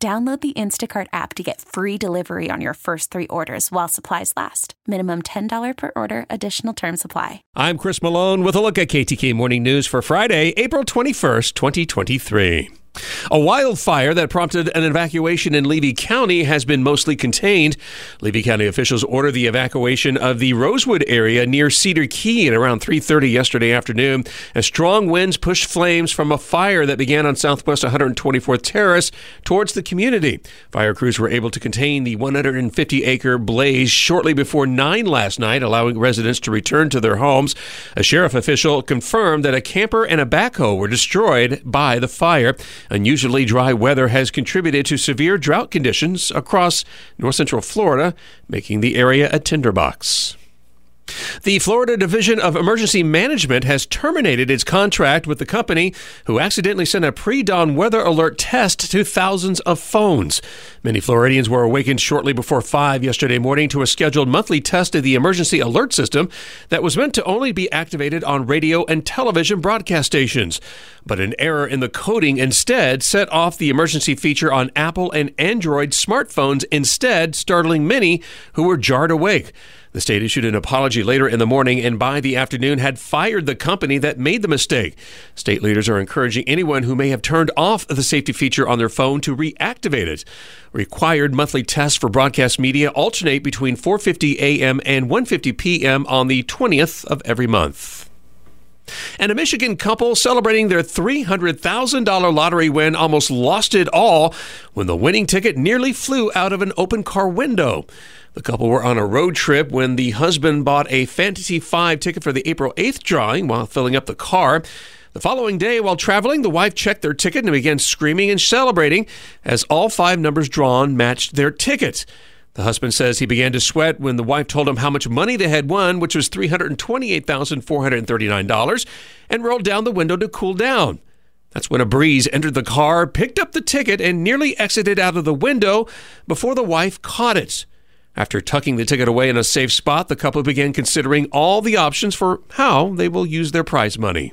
Download the Instacart app to get free delivery on your first three orders while supplies last. Minimum $10 per order, additional term supply. I'm Chris Malone with a look at KTK Morning News for Friday, April 21st, 2023. A wildfire that prompted an evacuation in Levy County has been mostly contained. Levy County officials ordered the evacuation of the Rosewood area near Cedar Key at around 3:30 yesterday afternoon as strong winds pushed flames from a fire that began on Southwest 124th Terrace towards the community. Fire crews were able to contain the 150-acre blaze shortly before 9 last night, allowing residents to return to their homes. A sheriff official confirmed that a camper and a backhoe were destroyed by the fire. Unusually dry weather has contributed to severe drought conditions across north central Florida, making the area a tinderbox. The Florida Division of Emergency Management has terminated its contract with the company who accidentally sent a pre dawn weather alert test to thousands of phones. Many Floridians were awakened shortly before 5 yesterday morning to a scheduled monthly test of the emergency alert system that was meant to only be activated on radio and television broadcast stations. But an error in the coding instead set off the emergency feature on Apple and Android smartphones, instead, startling many who were jarred awake. The state issued an apology later in the morning and by the afternoon had fired the company that made the mistake. State leaders are encouraging anyone who may have turned off the safety feature on their phone to reactivate it. Required monthly tests for broadcast media alternate between 4:50 a.m. and 1:50 p.m. on the 20th of every month. And a Michigan couple celebrating their $300,000 lottery win almost lost it all when the winning ticket nearly flew out of an open car window. The couple were on a road trip when the husband bought a Fantasy 5 ticket for the April 8th drawing while filling up the car. The following day, while traveling, the wife checked their ticket and began screaming and celebrating as all five numbers drawn matched their ticket. The husband says he began to sweat when the wife told him how much money they had won, which was $328,439, and rolled down the window to cool down. That's when a breeze entered the car, picked up the ticket, and nearly exited out of the window before the wife caught it. After tucking the ticket away in a safe spot, the couple began considering all the options for how they will use their prize money.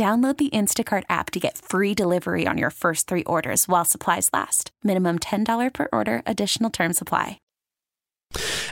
Download the Instacart app to get free delivery on your first three orders while supplies last. Minimum $10 per order, additional term supply.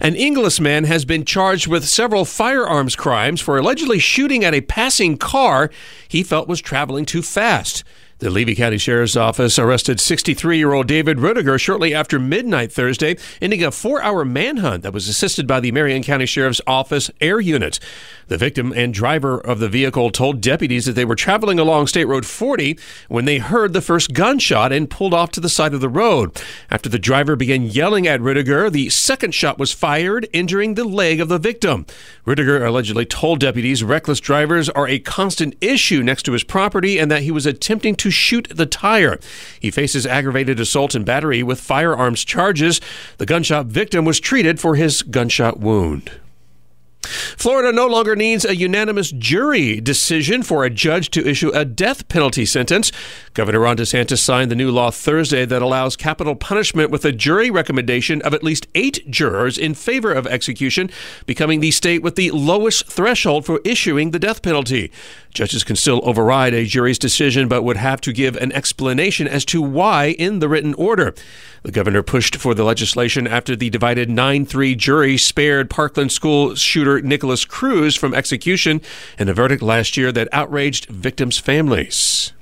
An Inglis man has been charged with several firearms crimes for allegedly shooting at a passing car he felt was traveling too fast. The Levy County Sheriff's Office arrested 63 year old David Rudiger shortly after midnight Thursday, ending a four hour manhunt that was assisted by the Marion County Sheriff's Office Air Unit. The victim and driver of the vehicle told deputies that they were traveling along State Road 40 when they heard the first gunshot and pulled off to the side of the road. After the driver began yelling at Rudiger, the second shot was fired, injuring the leg of the victim. Rudiger allegedly told deputies reckless drivers are a constant issue next to his property and that he was attempting to shoot the tire. He faces aggravated assault and battery with firearms charges. The gunshot victim was treated for his gunshot wound. Florida no longer needs a unanimous jury decision for a judge to issue a death penalty sentence. Governor Ron DeSantis signed the new law Thursday that allows capital punishment with a jury recommendation of at least eight jurors in favor of execution, becoming the state with the lowest threshold for issuing the death penalty. Judges can still override a jury's decision, but would have to give an explanation as to why in the written order. The governor pushed for the legislation after the divided 9 3 jury spared Parkland school shooter Nikolas Cruz from execution in a verdict last year that outraged victims' families.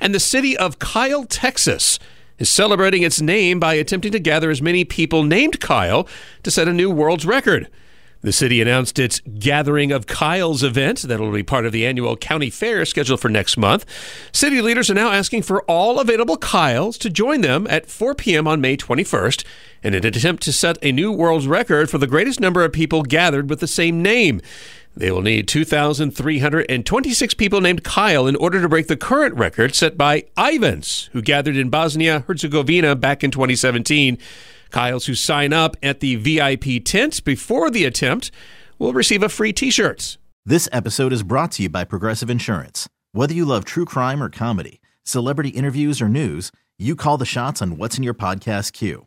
And the city of Kyle, Texas, is celebrating its name by attempting to gather as many people named Kyle to set a new world's record. The city announced its Gathering of Kyles event that will be part of the annual county fair scheduled for next month. City leaders are now asking for all available Kyles to join them at 4 p.m. on May 21st in an attempt to set a new world's record for the greatest number of people gathered with the same name. They will need 2,326 people named Kyle in order to break the current record set by Ivans, who gathered in Bosnia Herzegovina back in 2017. Kyles who sign up at the VIP tent before the attempt will receive a free t shirt. This episode is brought to you by Progressive Insurance. Whether you love true crime or comedy, celebrity interviews or news, you call the shots on what's in your podcast queue.